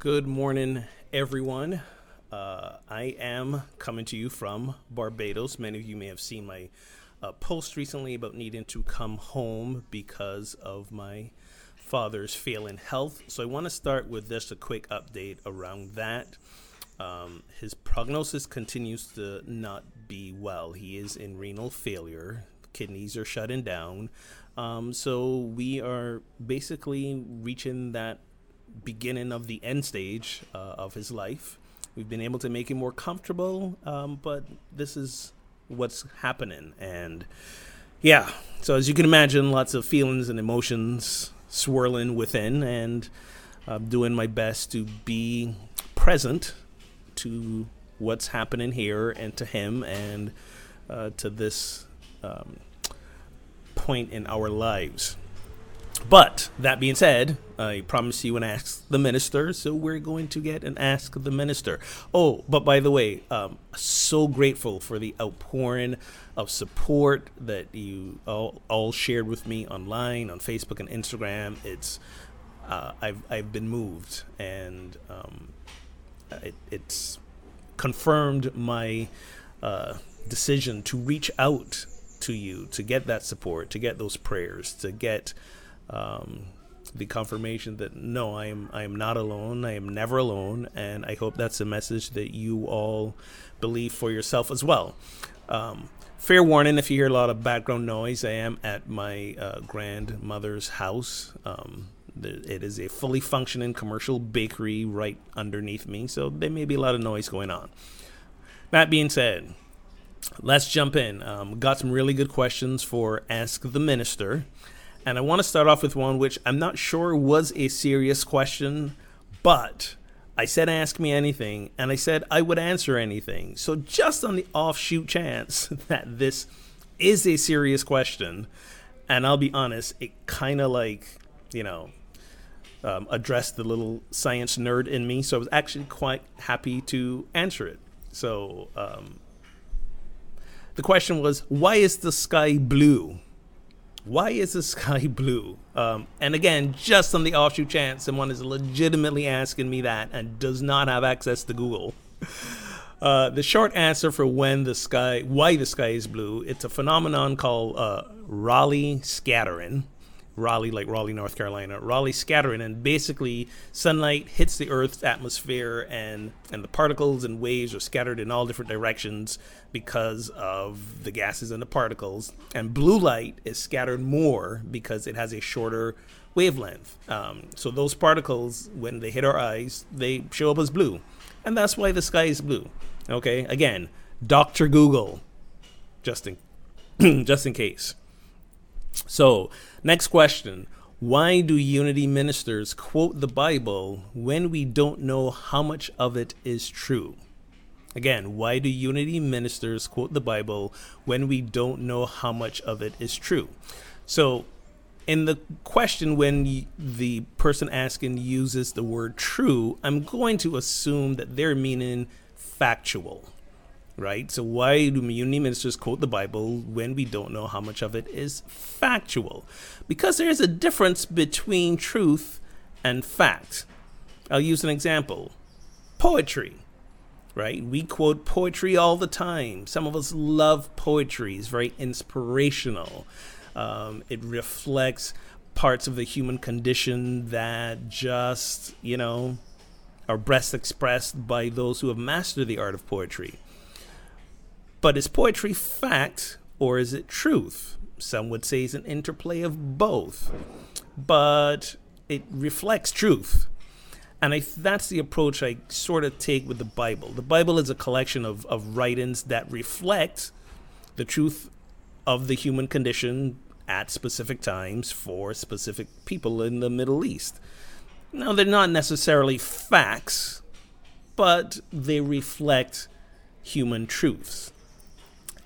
Good morning, everyone. Uh, I am coming to you from Barbados. Many of you may have seen my uh, post recently about needing to come home because of my father's failing health. So I want to start with just a quick update around that. Um, his prognosis continues to not be well. He is in renal failure, kidneys are shutting down. Um, so we are basically reaching that beginning of the end stage uh, of his life. We've been able to make him more comfortable, um, but this is what's happening. And yeah, so as you can imagine, lots of feelings and emotions swirling within, and I'm doing my best to be present to what's happening here and to him and uh, to this um, point in our lives. But that being said, I promise you an Ask the Minister, so we're going to get an Ask the Minister. Oh, but by the way, um, so grateful for the outpouring of support that you all, all shared with me online, on Facebook and Instagram. It's uh, I've I've been moved, and um, it, it's confirmed my uh, decision to reach out to you to get that support, to get those prayers, to get um, the confirmation that no, I am I am not alone. I am never alone, and I hope that's a message that you all believe for yourself as well. Um, fair warning: if you hear a lot of background noise, I am at my uh, grandmother's house. Um, it is a fully functioning commercial bakery right underneath me, so there may be a lot of noise going on. That being said, let's jump in. Um, got some really good questions for Ask the Minister. And I want to start off with one which I'm not sure was a serious question, but I said ask me anything, and I said I would answer anything. So, just on the offshoot chance that this is a serious question, and I'll be honest, it kind of like, you know, um, addressed the little science nerd in me. So, I was actually quite happy to answer it. So, um, the question was, why is the sky blue? Why is the sky blue? Um, and again, just on the offshoot chance someone is legitimately asking me that and does not have access to Google. Uh, the short answer for when the sky, why the sky is blue, it's a phenomenon called uh, Rayleigh scattering. Raleigh, like Raleigh, North Carolina, Rayleigh scattering, and basically sunlight hits the Earth's atmosphere, and and the particles and waves are scattered in all different directions because of the gases and the particles. And blue light is scattered more because it has a shorter wavelength. Um, so those particles, when they hit our eyes, they show up as blue, and that's why the sky is blue. Okay, again, Doctor Google, just in just in case. So, next question. Why do unity ministers quote the Bible when we don't know how much of it is true? Again, why do unity ministers quote the Bible when we don't know how much of it is true? So, in the question, when the person asking uses the word true, I'm going to assume that they're meaning factual right? So why do unity ministers quote the Bible when we don't know how much of it is factual? Because there's a difference between truth and fact. I'll use an example. Poetry, right? We quote poetry all the time. Some of us love poetry. It's very inspirational. Um, it reflects parts of the human condition that just, you know, are best expressed by those who have mastered the art of poetry. But is poetry fact or is it truth? Some would say it's an interplay of both, but it reflects truth. And I, that's the approach I sort of take with the Bible. The Bible is a collection of, of writings that reflect the truth of the human condition at specific times for specific people in the Middle East. Now, they're not necessarily facts, but they reflect human truths.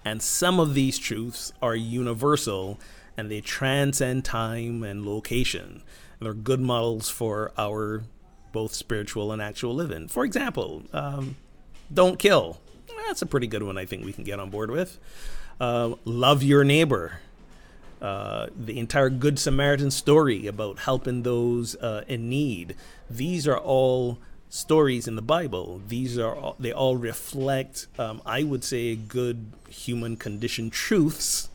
And some of these truths are universal and they transcend time and location. And they're good models for our both spiritual and actual living. For example, um, don't kill. That's a pretty good one I think we can get on board with. Uh, love your neighbor. Uh, the entire Good Samaritan story about helping those uh, in need. These are all stories in the Bible. These are all, they all reflect, um, I would say, good human condition truths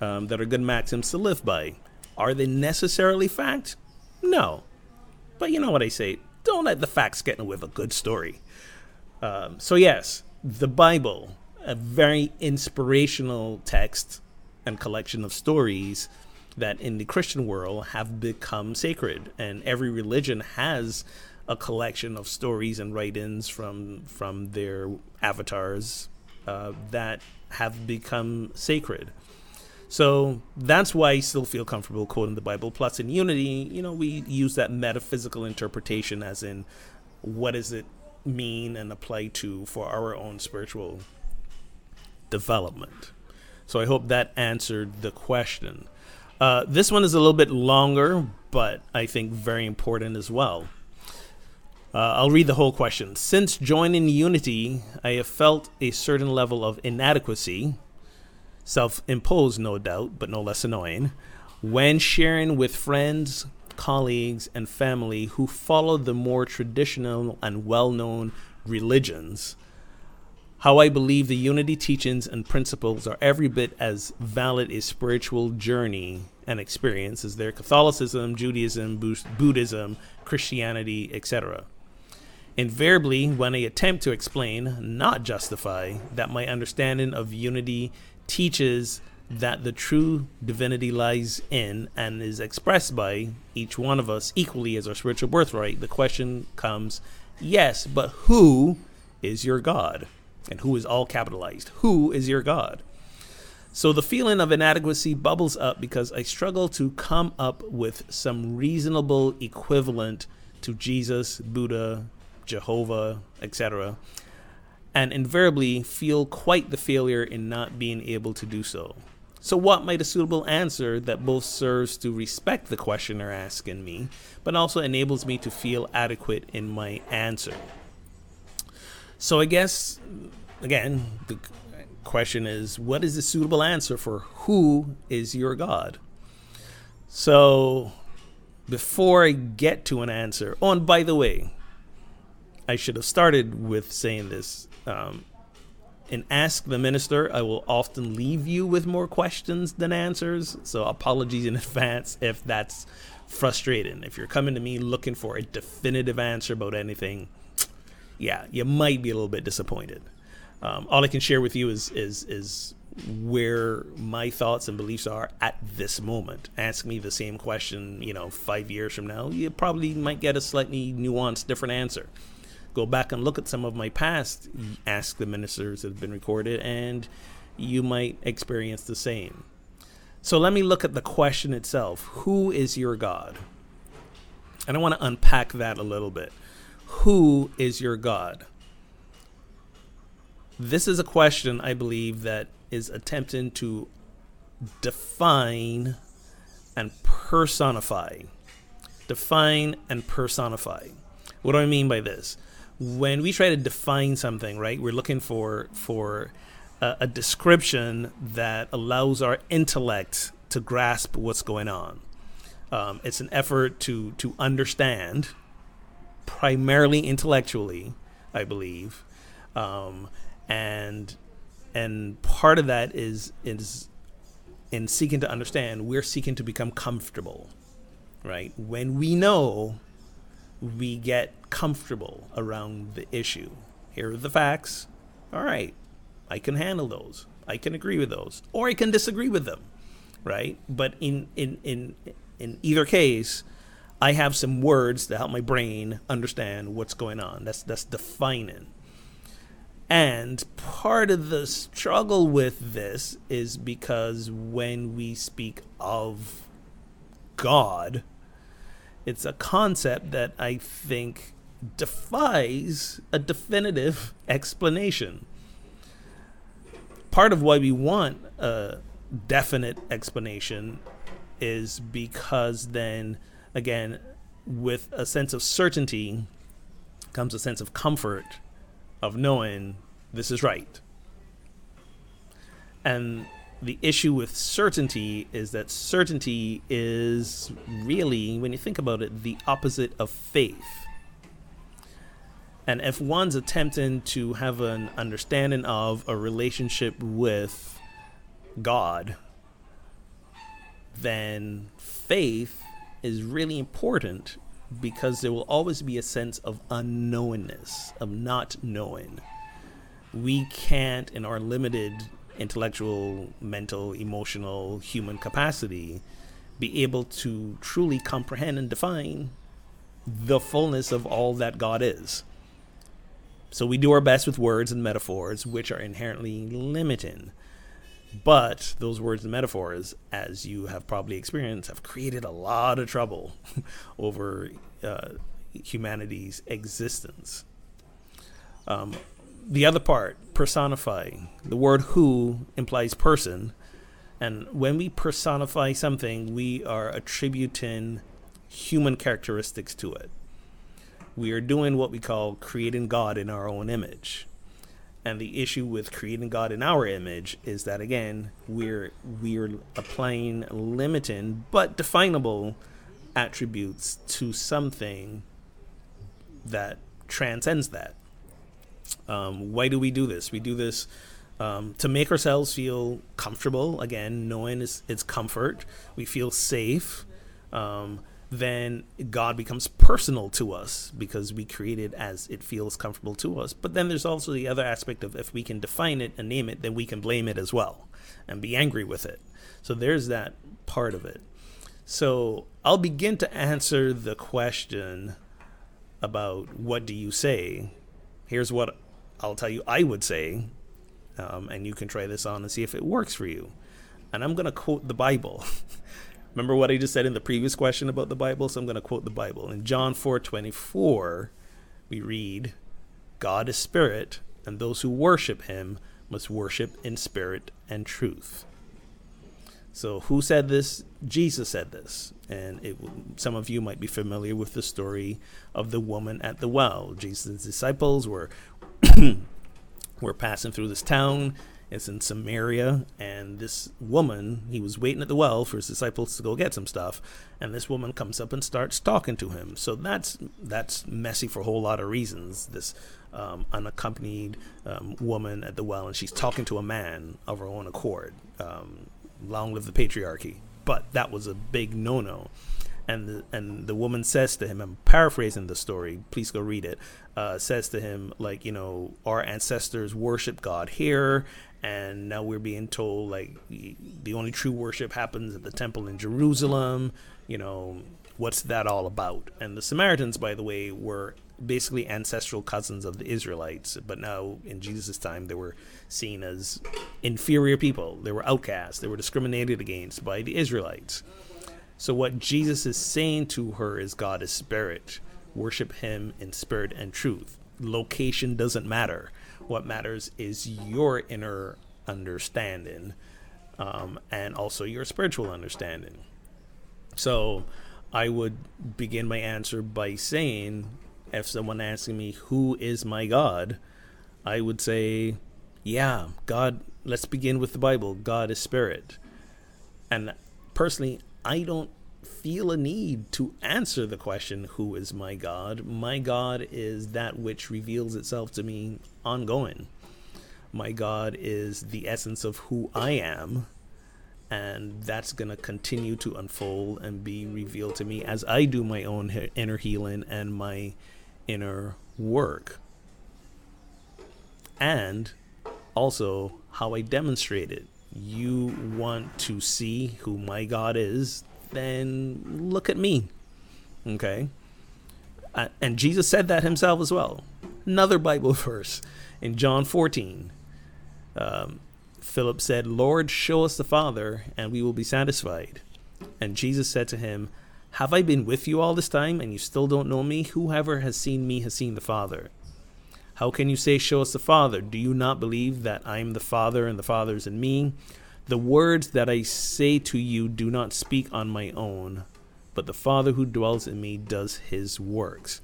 um, that are good maxims to live by. Are they necessarily fact? No. But you know what I say? Don't let the facts get in the way of a good story. Um, so yes, the Bible, a very inspirational text and collection of stories that in the Christian world have become sacred, and every religion has a collection of stories and write-ins from from their avatars uh, that have become sacred. So that's why I still feel comfortable quoting the Bible. Plus, in Unity, you know, we use that metaphysical interpretation, as in, what does it mean and apply to for our own spiritual development. So I hope that answered the question. Uh, this one is a little bit longer, but I think very important as well. Uh, I'll read the whole question. Since joining Unity, I have felt a certain level of inadequacy, self imposed, no doubt, but no less annoying, when sharing with friends, colleagues, and family who follow the more traditional and well known religions. How I believe the Unity teachings and principles are every bit as valid a spiritual journey and experience as their Catholicism, Judaism, Buddhism, Christianity, etc. Invariably, when I attempt to explain, not justify, that my understanding of unity teaches that the true divinity lies in and is expressed by each one of us equally as our spiritual birthright, the question comes yes, but who is your God? And who is all capitalized? Who is your God? So the feeling of inadequacy bubbles up because I struggle to come up with some reasonable equivalent to Jesus, Buddha, Jehovah, etc., and invariably feel quite the failure in not being able to do so. So, what might a suitable answer that both serves to respect the questioner asking me, but also enables me to feel adequate in my answer? So, I guess, again, the question is what is the suitable answer for who is your God? So, before I get to an answer, oh, and by the way, I should have started with saying this. Um, Ask the Minister, I will often leave you with more questions than answers. So apologies in advance if that's frustrating. If you're coming to me looking for a definitive answer about anything, yeah, you might be a little bit disappointed. Um, all I can share with you is is is where my thoughts and beliefs are at this moment. Ask me the same question, you know, five years from now, you probably might get a slightly nuanced, different answer go back and look at some of my past Ask the Ministers that have been recorded, and you might experience the same. So let me look at the question itself Who is your God? And I want to unpack that a little bit. Who is your God? This is a question I believe that is attempting to define and personify. Define and personify. What do I mean by this? When we try to define something, right, we're looking for for a, a description that allows our intellect to grasp what's going on. Um, it's an effort to to understand, primarily intellectually, I believe, um, and and part of that is is in seeking to understand. We're seeking to become comfortable, right? When we know we get comfortable around the issue. Here are the facts. All right, I can handle those. I can agree with those, or I can disagree with them, right? But in in in in either case, I have some words to help my brain understand what's going on. That's that's defining. And part of the struggle with this is because when we speak of God, it's a concept that I think defies a definitive explanation. Part of why we want a definite explanation is because then, again, with a sense of certainty comes a sense of comfort of knowing this is right. And the issue with certainty is that certainty is really, when you think about it, the opposite of faith. And if one's attempting to have an understanding of a relationship with God, then faith is really important because there will always be a sense of unknowingness, of not knowing. We can't, in our limited intellectual, mental, emotional, human capacity, be able to truly comprehend and define the fullness of all that God is. So we do our best with words and metaphors, which are inherently limiting. But those words and metaphors, as you have probably experienced, have created a lot of trouble over uh, humanity's existence. Um, the other part, personifying. The word who implies person. And when we personify something, we are attributing human characteristics to it. We are doing what we call creating God in our own image. And the issue with creating God in our image is that again, we're we're applying limiting but definable attributes to something that transcends that. Um, why do we do this? We do this um, to make ourselves feel comfortable. Again, knowing it's, it's comfort. We feel safe. Um, then God becomes personal to us because we create it as it feels comfortable to us. But then there's also the other aspect of if we can define it and name it, then we can blame it as well and be angry with it. So there's that part of it. So I'll begin to answer the question about what do you say. Here's what I'll tell you I would say, um, and you can try this on and see if it works for you. And I'm going to quote the Bible. Remember what I just said in the previous question about the Bible? So I'm going to quote the Bible. In John 4:24, we read, "God is spirit, and those who worship him must worship in spirit and truth." So who said this? Jesus said this. And it, some of you might be familiar with the story of the woman at the well. Jesus' disciples were were passing through this town it's in Samaria, and this woman, he was waiting at the well for his disciples to go get some stuff, and this woman comes up and starts talking to him. So that's that's messy for a whole lot of reasons. This um, unaccompanied um, woman at the well, and she's talking to a man of her own accord. Um, long live the patriarchy! But that was a big no-no and the, and the woman says to him, I'm paraphrasing the story. Please go read it. Uh, says to him like, you know, our ancestors worship God here, and now we're being told like the only true worship happens at the temple in Jerusalem. You know, what's that all about? And the Samaritans, by the way, were basically ancestral cousins of the Israelites, but now in Jesus' time they were seen as inferior people. They were outcasts. They were discriminated against by the Israelites. So, what Jesus is saying to her is God is spirit. Worship him in spirit and truth. Location doesn't matter. What matters is your inner understanding um, and also your spiritual understanding. So, I would begin my answer by saying, if someone asking me, Who is my God? I would say, Yeah, God, let's begin with the Bible. God is spirit. And personally, I don't feel a need to answer the question, Who is my God? My God is that which reveals itself to me ongoing. My God is the essence of who I am, and that's going to continue to unfold and be revealed to me as I do my own inner healing and my inner work. And also how I demonstrate it you want to see who my God is, then look at me. Okay? Uh, and Jesus said that himself as well. Another Bible verse in John 14. Um, Philip said, Lord, show us the Father, and we will be satisfied. And Jesus said to him, Have I been with you all this time, and you still don't know me? Whoever has seen me has seen the Father. How can you say, Show us the Father? Do you not believe that I am the Father and the Father is in me? The words that I say to you do not speak on my own, but the Father who dwells in me does his works.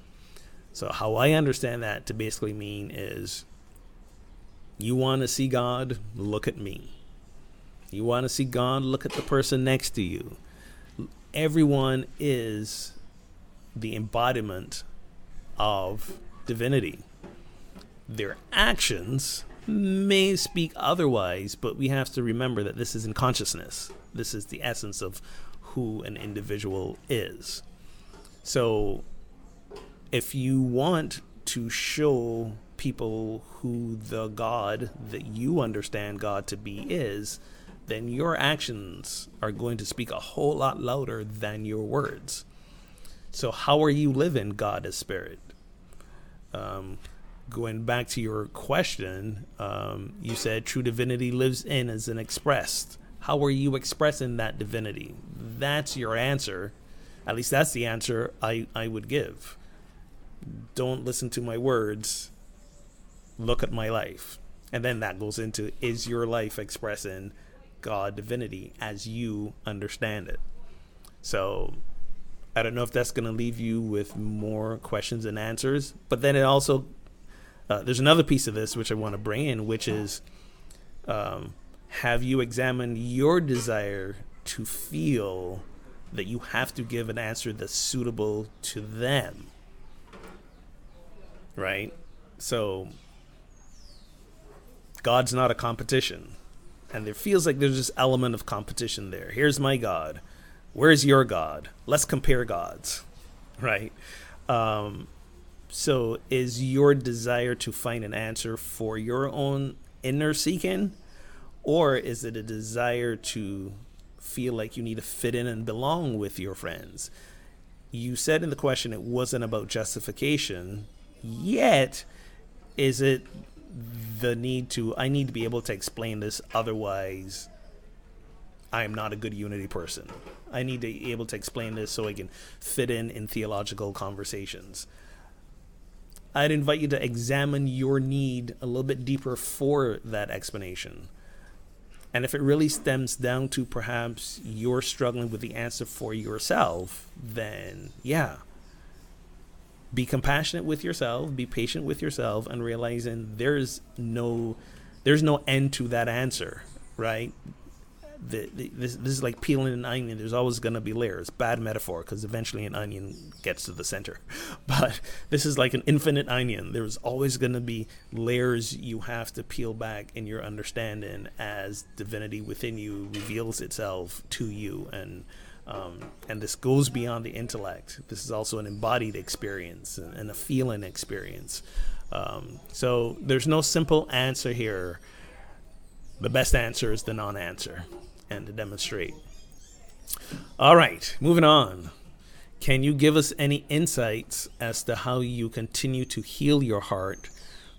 So, how I understand that to basically mean is you want to see God, look at me. You want to see God, look at the person next to you. Everyone is the embodiment of divinity. Their actions may speak otherwise, but we have to remember that this is in consciousness. This is the essence of who an individual is. So, if you want to show people who the God that you understand God to be is, then your actions are going to speak a whole lot louder than your words. So, how are you living God as spirit? Um, going back to your question, um, you said true divinity lives in as an expressed. How are you expressing that divinity? That's your answer. At least that's the answer I, I would give. Don't listen to my words. Look at my life. And then that goes into is your life expressing God divinity as you understand it? So I don't know if that's going to leave you with more questions and answers, but then it also uh, there's another piece of this which I want to bring in, which is um, have you examined your desire to feel that you have to give an answer that's suitable to them? Right? So, God's not a competition. And there feels like there's this element of competition there. Here's my God. Where's your God? Let's compare gods. Right? Um, so, is your desire to find an answer for your own inner seeking, or is it a desire to feel like you need to fit in and belong with your friends? You said in the question it wasn't about justification, yet, is it the need to, I need to be able to explain this, otherwise, I am not a good unity person. I need to be able to explain this so I can fit in in theological conversations. I'd invite you to examine your need a little bit deeper for that explanation. And if it really stems down to perhaps you're struggling with the answer for yourself, then yeah. Be compassionate with yourself, be patient with yourself, and realizing there's no there's no end to that answer, right? The, the, this, this is like peeling an onion. There's always going to be layers. Bad metaphor because eventually an onion gets to the center. But this is like an infinite onion. There's always going to be layers you have to peel back in your understanding as divinity within you reveals itself to you. And um, and this goes beyond the intellect. This is also an embodied experience and, and a feeling experience. Um, so there's no simple answer here. The best answer is the non answer and to demonstrate. All right, moving on. Can you give us any insights as to how you continue to heal your heart,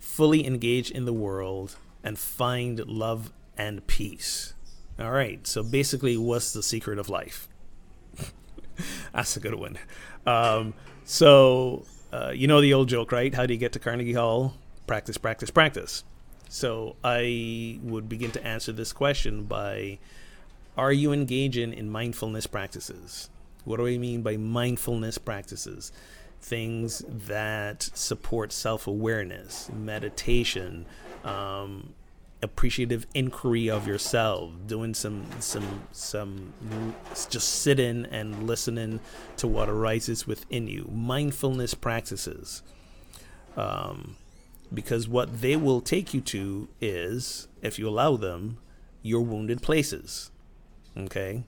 fully engage in the world, and find love and peace? All right, so basically, what's the secret of life? That's a good one. Um, so, uh, you know the old joke, right? How do you get to Carnegie Hall? Practice, practice, practice. So, I would begin to answer this question by are you engaging in mindfulness practices? What do I mean by mindfulness practices? Things that support self awareness, meditation, um, appreciative inquiry of yourself, doing some some some just sitting and listening to what arises within you. Mindfulness practices, um, because what they will take you to is, if you allow them, your wounded places. Okay.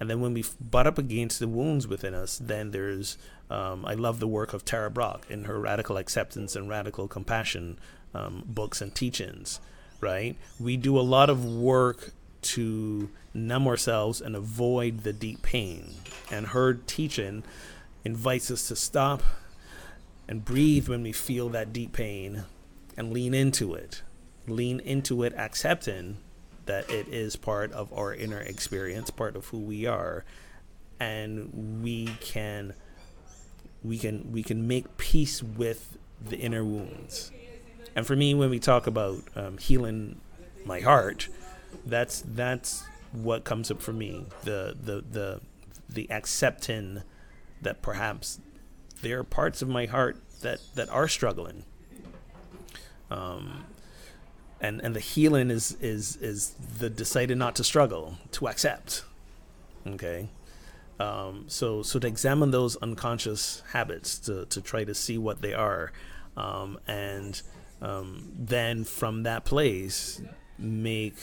And then when we butt up against the wounds within us, then there's, um, I love the work of Tara Brach in her Radical Acceptance and Radical Compassion um, books and teachings, right? We do a lot of work to numb ourselves and avoid the deep pain. And her teaching invites us to stop and breathe when we feel that deep pain and lean into it. Lean into it, accepting that it is part of our inner experience, part of who we are, and we can we can we can make peace with the inner wounds. And for me, when we talk about um, healing my heart, that's that's what comes up for me. The the the the accepting that perhaps there are parts of my heart that that are struggling. Um, and and the healing is is is the deciding not to struggle to accept okay um, so so to examine those unconscious habits to to try to see what they are um, and um, then from that place make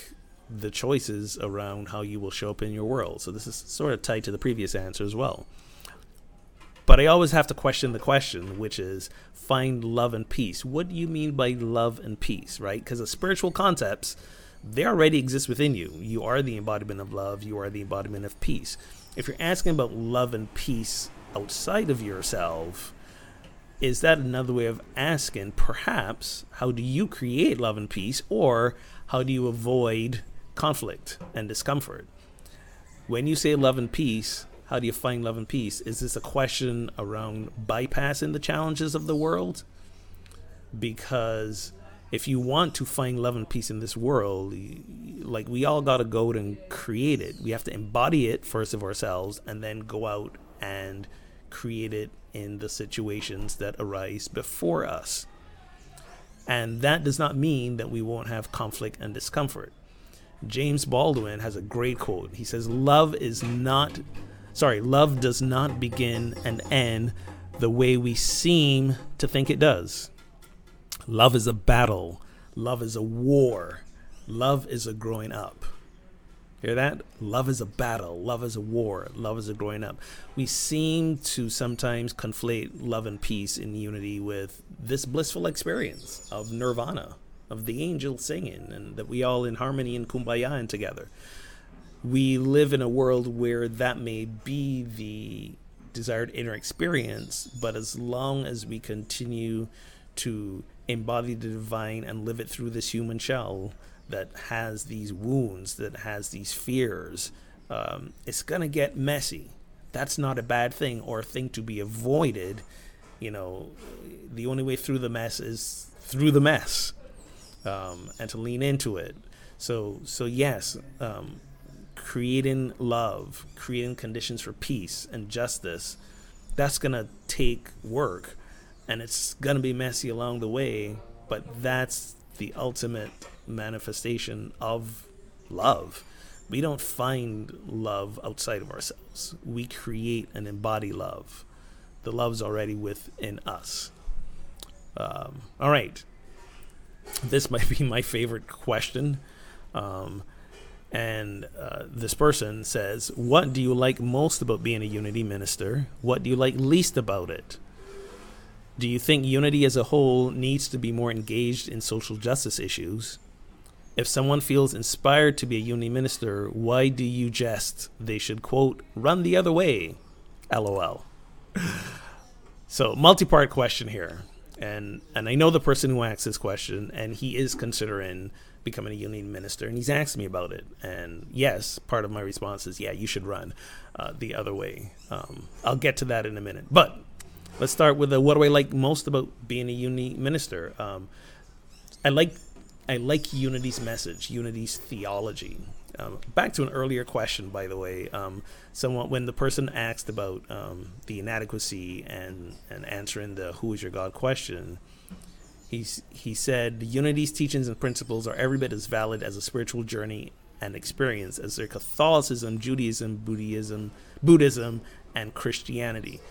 the choices around how you will show up in your world. So this is sort of tied to the previous answer as well. But I always have to question the question, which is find love and peace. What do you mean by love and peace, right? Because the spiritual concepts, they already exist within you. You are the embodiment of love, you are the embodiment of peace. If you're asking about love and peace outside of yourself, is that another way of asking perhaps how do you create love and peace or how do you avoid conflict and discomfort when you say love and peace how do you find love and peace is this a question around bypassing the challenges of the world because if you want to find love and peace in this world like we all got to go and create it we have to embody it first of ourselves and then go out and create it in the situations that arise before us. And that does not mean that we won't have conflict and discomfort. James Baldwin has a great quote. He says, Love is not, sorry, love does not begin and end the way we seem to think it does. Love is a battle, love is a war, love is a growing up. Hear that? Love is a battle. Love is a war. Love is a growing up. We seem to sometimes conflate love and peace in unity with this blissful experience of nirvana, of the angels singing, and that we all in harmony and kumbaya and together. We live in a world where that may be the desired inner experience, but as long as we continue to embody the divine and live it through this human shell, that has these wounds, that has these fears, um, it's going to get messy. That's not a bad thing or a thing to be avoided. You know, the only way through the mess is through the mess um, and to lean into it. So, so yes, um, creating love, creating conditions for peace and justice, that's going to take work and it's going to be messy along the way, but that's the ultimate manifestation of love. We don't find love outside of ourselves. We create and embody love. The love's already within us. Um, all right. This might be my favorite question. Um, and uh, this person says, What do you like most about being a unity minister? What do you like least about it? Do you think unity as a whole needs to be more engaged in social justice issues? If someone feels inspired to be a unity minister, why do you jest they should, quote, run the other way? LOL. so, multi part question here. And, and I know the person who asked this question, and he is considering becoming a unity minister, and he's asked me about it. And yes, part of my response is, yeah, you should run uh, the other way. Um, I'll get to that in a minute. But let's start with the, what do I like most about being a unity minister? Um, I like I like Unity's message, Unity's theology. Um, back to an earlier question, by the way. Um, someone when the person asked about um, the inadequacy and and answering the "Who is your God?" question, he's he said Unity's teachings and principles are every bit as valid as a spiritual journey and experience as their Catholicism, Judaism, Buddhism, Buddhism, and Christianity.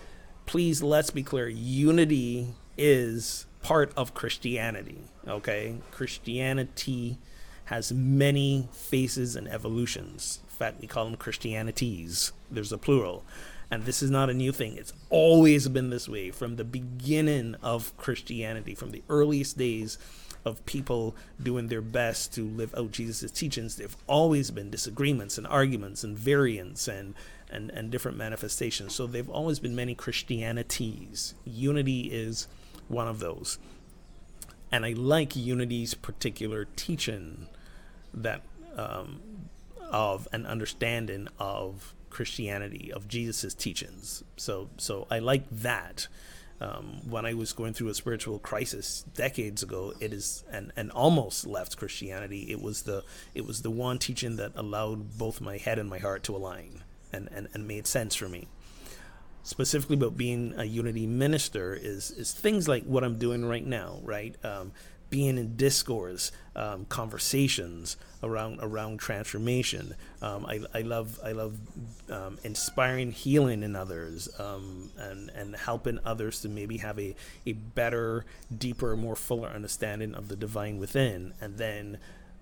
Please let's be clear. Unity is part of Christianity. Okay, Christianity has many faces and evolutions. In fact, we call them Christianities. There's a plural. And this is not a new thing. It's always been this way from the beginning of Christianity, from the earliest days of people doing their best to live out Jesus' teachings. There have always been disagreements and arguments and variants and, and, and different manifestations. So they've always been many Christianities. Unity is one of those. And I like Unity's particular teaching that um, of an understanding of Christianity, of Jesus' teachings. So, so I like that. Um, when I was going through a spiritual crisis decades ago, it is and, and almost left Christianity. It was the it was the one teaching that allowed both my head and my heart to align and, and, and made sense for me specifically about being a unity minister is is things like what I'm doing right now, right? Um, being in discourse, um, conversations around around transformation. Um, I, I love I love um, inspiring healing in others um, and and helping others to maybe have a, a better, deeper, more fuller understanding of the divine within, and then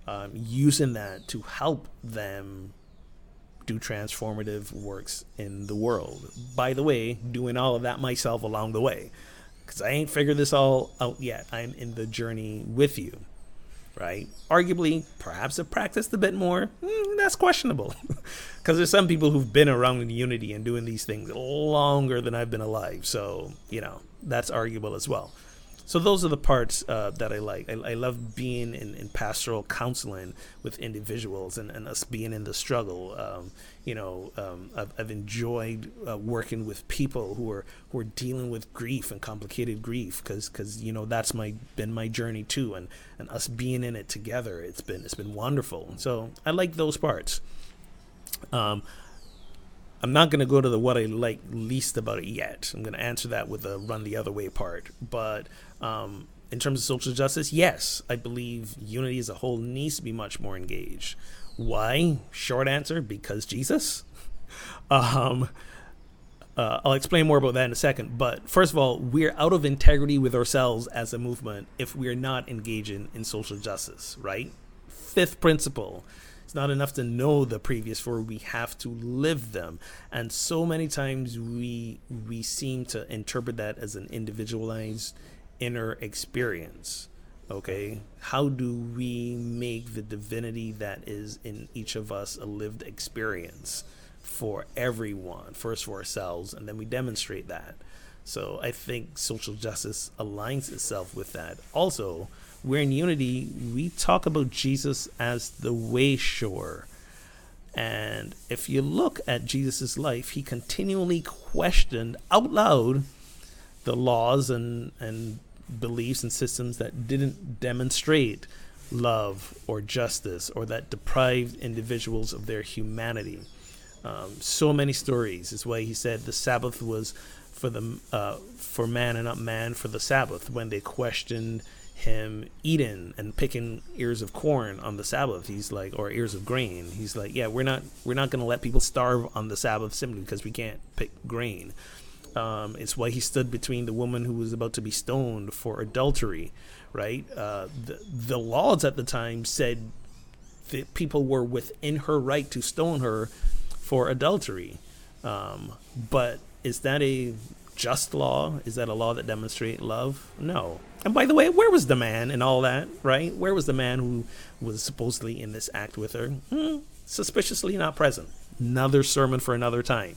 um, using that to help them do transformative works in the world. By the way, doing all of that myself along the way because I ain't figured this all out yet. I'm in the journey with you, right? Arguably, perhaps I've practiced a bit more. Mm, that's questionable because there's some people who've been around in unity and doing these things longer than I've been alive. So, you know, that's arguable as well so those are the parts uh, that I like. I, I love being in, in, pastoral counseling with individuals and, and, us being in the struggle. Um, you know, um, I've, I've, enjoyed uh, working with people who are who are dealing with grief and complicated grief because because you know that's my been my journey too, and and us being in it together. It's been it's been wonderful. So I like those parts. Um, I'm not going to go to the what I like least about it yet. I'm going to answer that with the run the other way part. But um, in terms of social justice, yes, I believe unity as a whole needs to be much more engaged. Why? Short answer because Jesus. um, uh, I'll explain more about that in a second. But first of all, we're out of integrity with ourselves as a movement if we're not engaging in social justice, right? Fifth principle it's not enough to know the previous four we have to live them. And so many times we we seem to interpret that as an individualized inner experience okay? How do we make the divinity that is in each of us a lived experience for everyone first for ourselves and then we demonstrate that. So i think social justice aligns itself with that. Also we're in unity, we talk about Jesus as the way shower. And if you look at Jesus' life, he continually questioned out loud the laws and, and beliefs and systems that didn't demonstrate love or justice or that deprived individuals of their humanity. Um, so many stories is why he said the Sabbath was for the uh, for man and not man for the Sabbath when they questioned him eating and picking ears of corn on the Sabbath. He's like, or ears of grain. He's like, yeah, we're not we're not going to let people starve on the Sabbath simply because we can't pick grain. Um, it's why he stood between the woman who was about to be stoned for adultery, right? Uh, the the laws at the time said that people were within her right to stone her for adultery, um, but is that a just law? Is that a law that demonstrates love? No. And by the way, where was the man and all that, right? Where was the man who was supposedly in this act with her? Hmm, suspiciously not present. Another sermon for another time.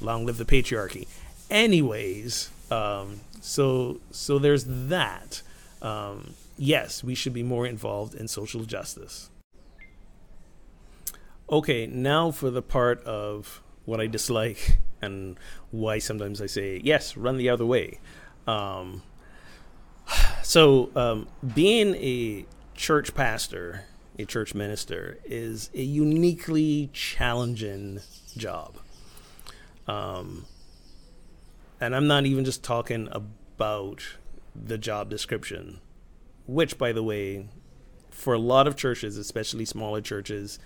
Long live the patriarchy. Anyways, um, so so there's that. Um, yes, we should be more involved in social justice. Okay, now for the part of what I dislike and why sometimes I say, yes, run the other way. Um, so, um, being a church pastor, a church minister, is a uniquely challenging job. Um, and I'm not even just talking about the job description, which, by the way, for a lot of churches, especially smaller churches,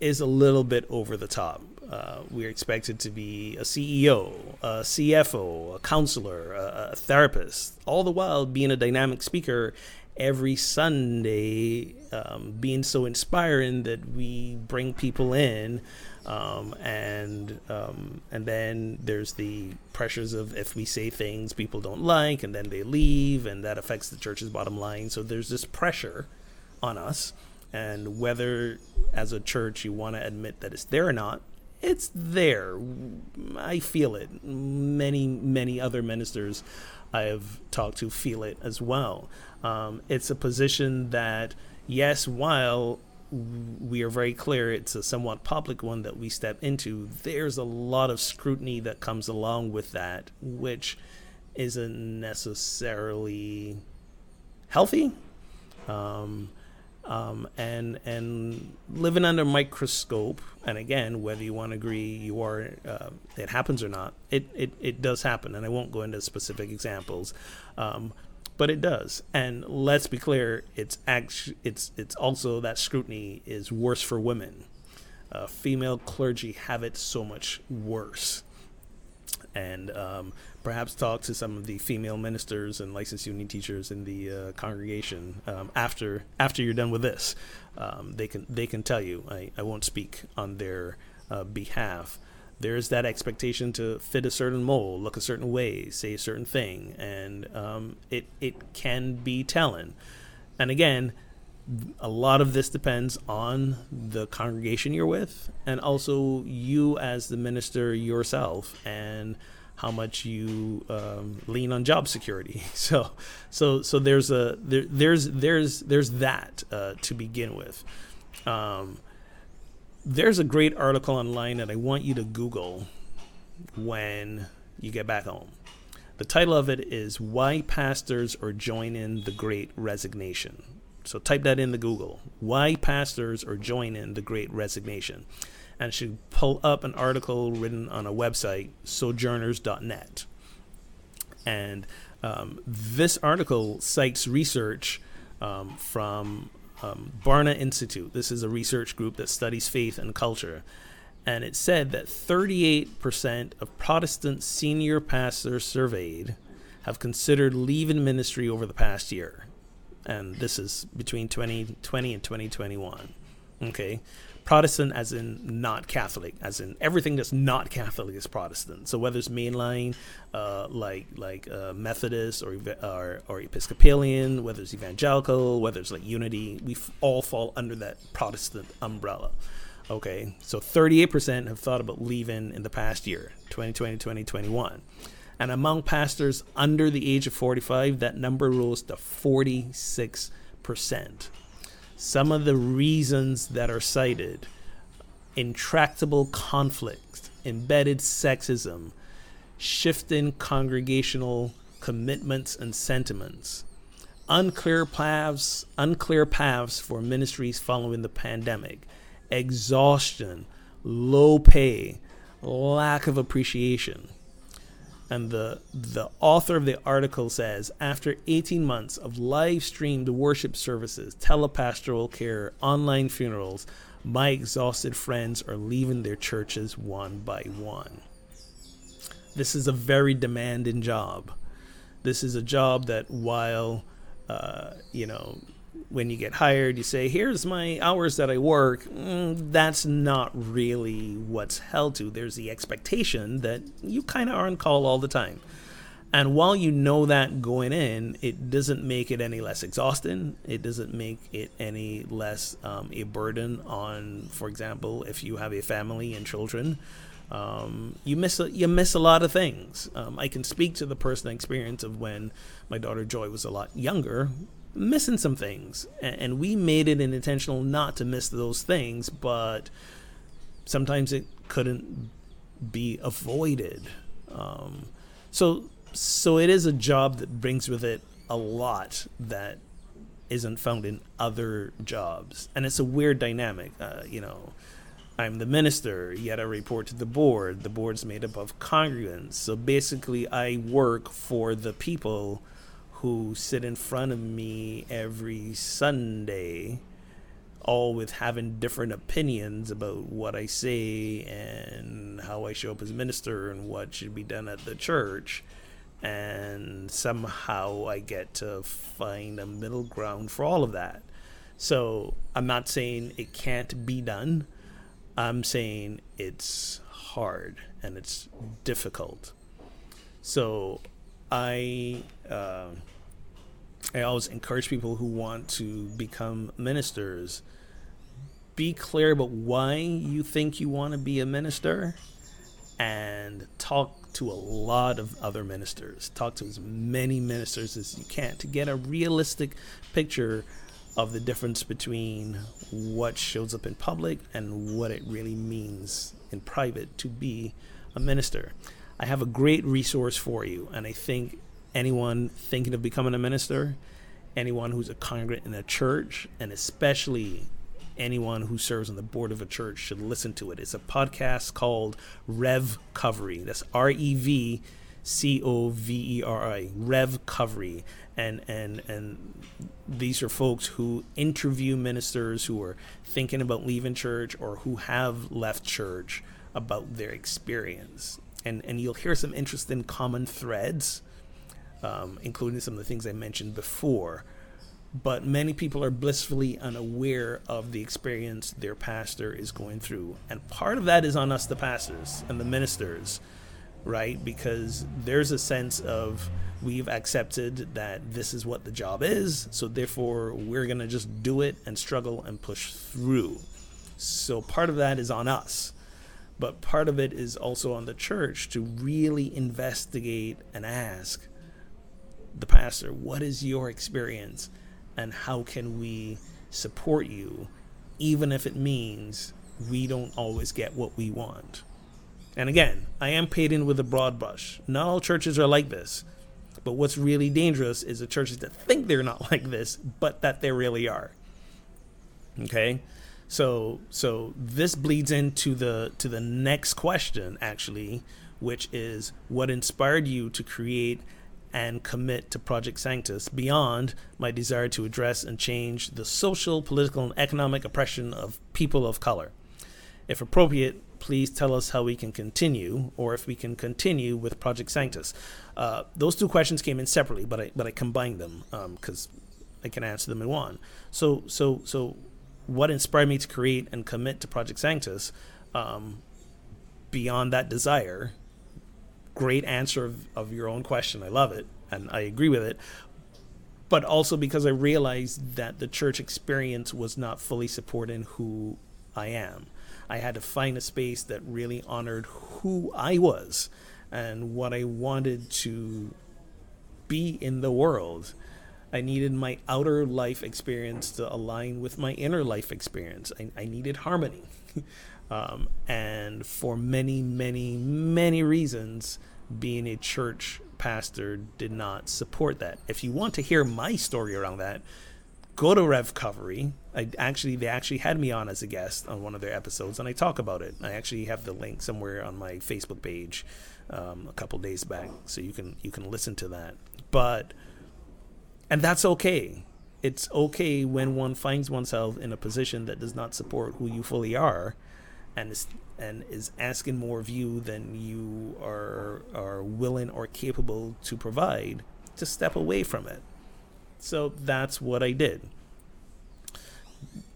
is a little bit over the top. Uh, we're expected to be a CEO, a CFO, a counselor, a, a, therapist, all the while being a dynamic speaker every Sunday, um, being so inspiring that we bring people in. Um, and um, and then there's the pressures of if we say things people don't like, and then they leave, and that affects the church's bottom line. So there's this pressure on us and whether as a church you want to admit that it's there or not it's there. I feel it. Many many other ministers i have talked to feel it as well. Um, it's a position that yes while we are very clear it's a somewhat public one that we step into there's a lot of scrutiny that comes along with that which isn't necessarily healthy. Um, um, and and living under microscope. And again, whether you want to agree you are uh, it happens or not, it, it it does happen. And I won't go into specific examples. Um, but it does. And let's be clear, it's actually it's it's also that scrutiny is worse for women. Uh, female clergy have it so much worse. And um, perhaps talk to some of the female ministers and licensed Unity teachers in the uh, congregation um, after after you're done with this. Um, they can they can tell you. I, I won't speak on their uh, behalf. There's that expectation to fit a certain mold, look a certain way, say a certain thing, and um, it it can be telling. And again, a lot of this depends on the congregation you're with, and also you as the minister yourself, and how much you um, lean on job security. So, so, so there's a there, there's there's there's that uh, to begin with. Um, there's a great article online that I want you to Google when you get back home. The title of it is "Why Pastors Are Joining the Great Resignation." So type that in the Google. Why pastors are joining the Great Resignation and should pull up an article written on a website, sojourners.net. And um, this article cites research um, from um, Barna Institute. This is a research group that studies faith and culture. And it said that 38% of Protestant senior pastors surveyed have considered leaving ministry over the past year. And this is between 2020 and 2021. Okay. Protestant as in not Catholic, as in everything that's not Catholic is Protestant. So whether it's mainline, uh, like like uh, Methodist or, or, or Episcopalian, whether it's evangelical, whether it's like Unity, we f- all fall under that Protestant umbrella. Okay, so 38% have thought about leaving in the past year, 2020, 2021. And among pastors under the age of 45, that number rose to 46% some of the reasons that are cited intractable conflict, embedded sexism, shifting congregational commitments and sentiments, unclear paths, unclear paths for ministries following the pandemic, exhaustion, low pay, lack of appreciation. And the, the author of the article says after 18 months of live streamed worship services, telepastoral care, online funerals, my exhausted friends are leaving their churches one by one. This is a very demanding job. This is a job that, while, uh, you know, when you get hired, you say, here's my hours that I work. Mm, that's not really what's held to. There's the expectation that you kind of are on call all the time. And while you know that going in, it doesn't make it any less exhausting. It doesn't make it any less um, a burden on, for example, if you have a family and children. Um, you miss a, you miss a lot of things. Um, I can speak to the personal experience of when my daughter Joy was a lot younger missing some things, and we made it an intentional not to miss those things, but sometimes it couldn't be avoided. Um, so, so it is a job that brings with it a lot that isn't found in other jobs, and it's a weird dynamic. Uh, you know, I'm the minister, yet I report to the board. The board's made up of congregants, so basically, I work for the people who sit in front of me every Sunday, all with having different opinions about what I say and how I show up as minister and what should be done at the church. And somehow I get to find a middle ground for all of that. So I'm not saying it can't be done. I'm saying it's hard and it's difficult. So I uh, I always encourage people who want to become ministers be clear about why you think you want to be a minister and talk to a lot of other ministers. Talk to as many ministers as you can to get a realistic picture of the difference between what shows up in public and what it really means in private to be a minister. I have a great resource for you, and I think anyone thinking of becoming a minister, anyone who's a congregant in a church, and especially anyone who serves on the board of a church should listen to it. It's a podcast called Rev Covery. That's R E V C O V E R I, Revcovery, and and and these are folks who interview ministers who are thinking about leaving church or who have left church about their experience, and and you'll hear some interesting common threads, um, including some of the things I mentioned before. But many people are blissfully unaware of the experience their pastor is going through, and part of that is on us, the pastors and the ministers right? Because there's a sense of we've accepted that this is what the job is, so therefore we're going to just do it and struggle and push through. So part of that is on us. But part of it is also on the church to really investigate and ask the pastor, what is your experience and how can we support you, even if it means we don't always get what we want? And again, I am painting with a broad brush. Not all churches are like this. But what's really dangerous is the churches that think they're not like this, but that they really are. Okay? So so this bleeds into the to the next question actually, which is what inspired you to create and commit to Project Sanctus beyond my desire to address and change the social, political, and economic oppression of people of color. If appropriate, please tell us how we can continue, or if we can continue with Project Sanctus. Uh, those two questions came in separately, but I but I combined them because um, I can answer them in one. So so so, what inspired me to create and commit to Project Sanctus? Um, beyond that desire, great answer of, of your own question. I love it, and I agree with it. But also because I realized that the church experience was not fully supporting who I am. I had to find a space that really honored who I was and what I wanted to be in the world. I needed my outer life experience to align with my inner life experience. I, I needed harmony. um, and for many, many, many reasons, being a church pastor did not support that. If you want to hear my story around that, go to Revcovery. I actually they actually had me on as a guest on one of their episodes, and I talk about it. I actually have the link somewhere on my Facebook page um, a couple days back, so you can you can listen to that. But and that's okay. It's okay when one finds oneself in a position that does not support who you fully are, and is and is asking more of you than you are are willing or capable to provide. To step away from it so that's what I did.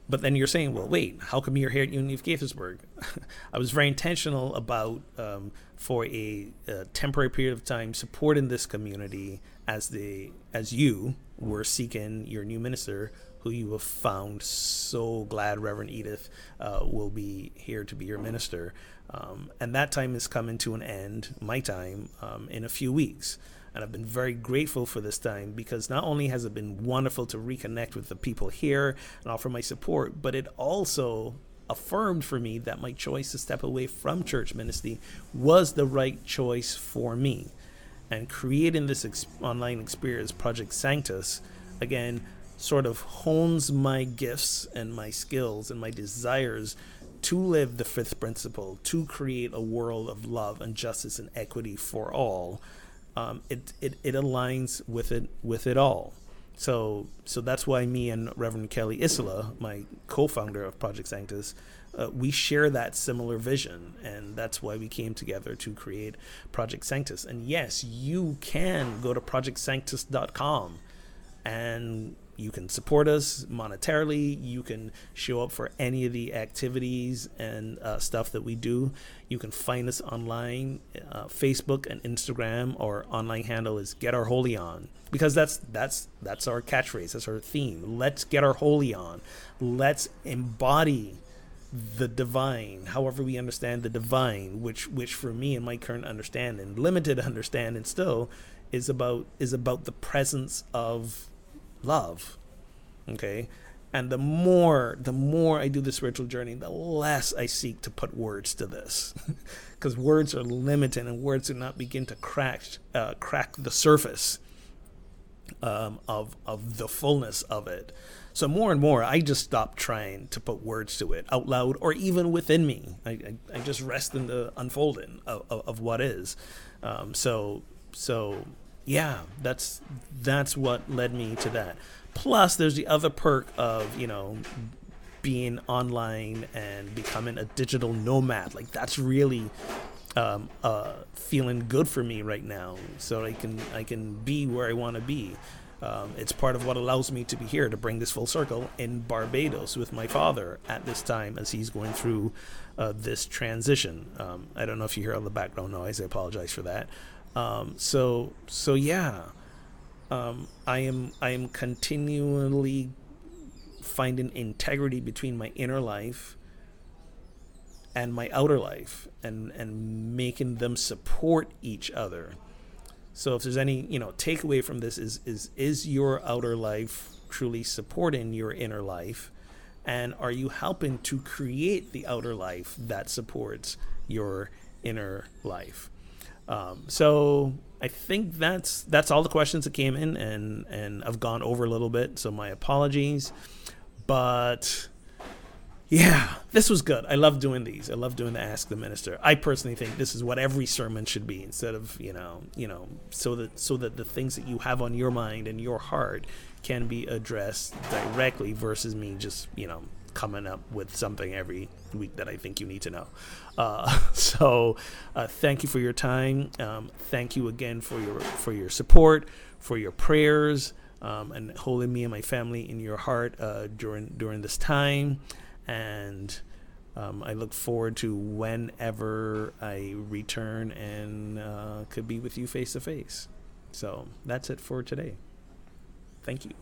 But then you're saying, well, wait, how come you're here at Unity of Gaithersburg? I was very intentional about, um, for a, a, temporary period of time, supporting this community as the as you were seeking your new minister, who you have found. So glad Reverend Edith uh, will be here to be your minister, um, and that time is coming to an end. My time um, in a few weeks. And I've been very grateful for this time because not only has it been wonderful to reconnect with the people here and offer my support, but it also affirmed for me that my choice to step away from church ministry was the right choice for me. And creating this ex- online experience, Project Sanctus, again, sort of hones my gifts and my skills and my desires to live the fifth principle, to create a world of love and justice and equity for all um, it, it it aligns with it with it all. So so that's why me and Reverend Kelly Isola, my co-founder of Project Sanctus, uh, we share that similar vision, and that's why we came together to create Project Sanctus. And yes, you can go to projectsanctus.com and you can support us monetarily. You can show up for any of the activities and uh, stuff that we do. You can find us online, uh, Facebook and Instagram. Our online handle is Get Our Holy On because that's that's that's our catchphrase. That's our theme. Let's get our holy on. Let's embody the divine, however we understand the divine, which which for me and my current understanding, limited understanding still, is about is about the presence of love. Okay? And the more the more I do the spiritual journey, the less I seek to put words to this. Because words are limited and words do not begin to crack uh, crack the surface um, of of the fullness of it. So more and more, I just stop trying to put words to it out loud or even within me. I, I, I just rest in the unfolding of, of, of what is. Um, so so yeah, that's that's what led me to that. Plus, there's the other perk of you know being online and becoming a digital nomad. Like that's really um, uh, feeling good for me right now. So I can I can be where I want to be. Um, it's part of what allows me to be here to bring this full circle in Barbados with my father at this time as he's going through uh, this transition. Um, I don't know if you hear all the background noise. I apologize for that. Um, so so yeah, um, I am I am continually finding integrity between my inner life and my outer life and and making them support each other. So if there's any you know takeaway from this is is is your outer life truly supporting your inner life? And are you helping to create the outer life that supports your inner life um, so I think that's that's all the questions that came in, and and I've gone over a little bit, so my apologies. But yeah, this was good. I love doing these. I love doing the Ask the Minister. I personally think this is what every sermon should be, instead of you know, you know, so that so that the things that you have on your mind and your heart can be addressed directly, versus me just you know coming up with something every week that I think you need to know. Uh, so, uh, thank you for your time. Um, thank you again for your for your support, for your prayers um, and holding me and my family in your heart uh, during during this time. And um, I look forward to whenever I return and uh, could be with you face to face. So that's it for today. Thank you.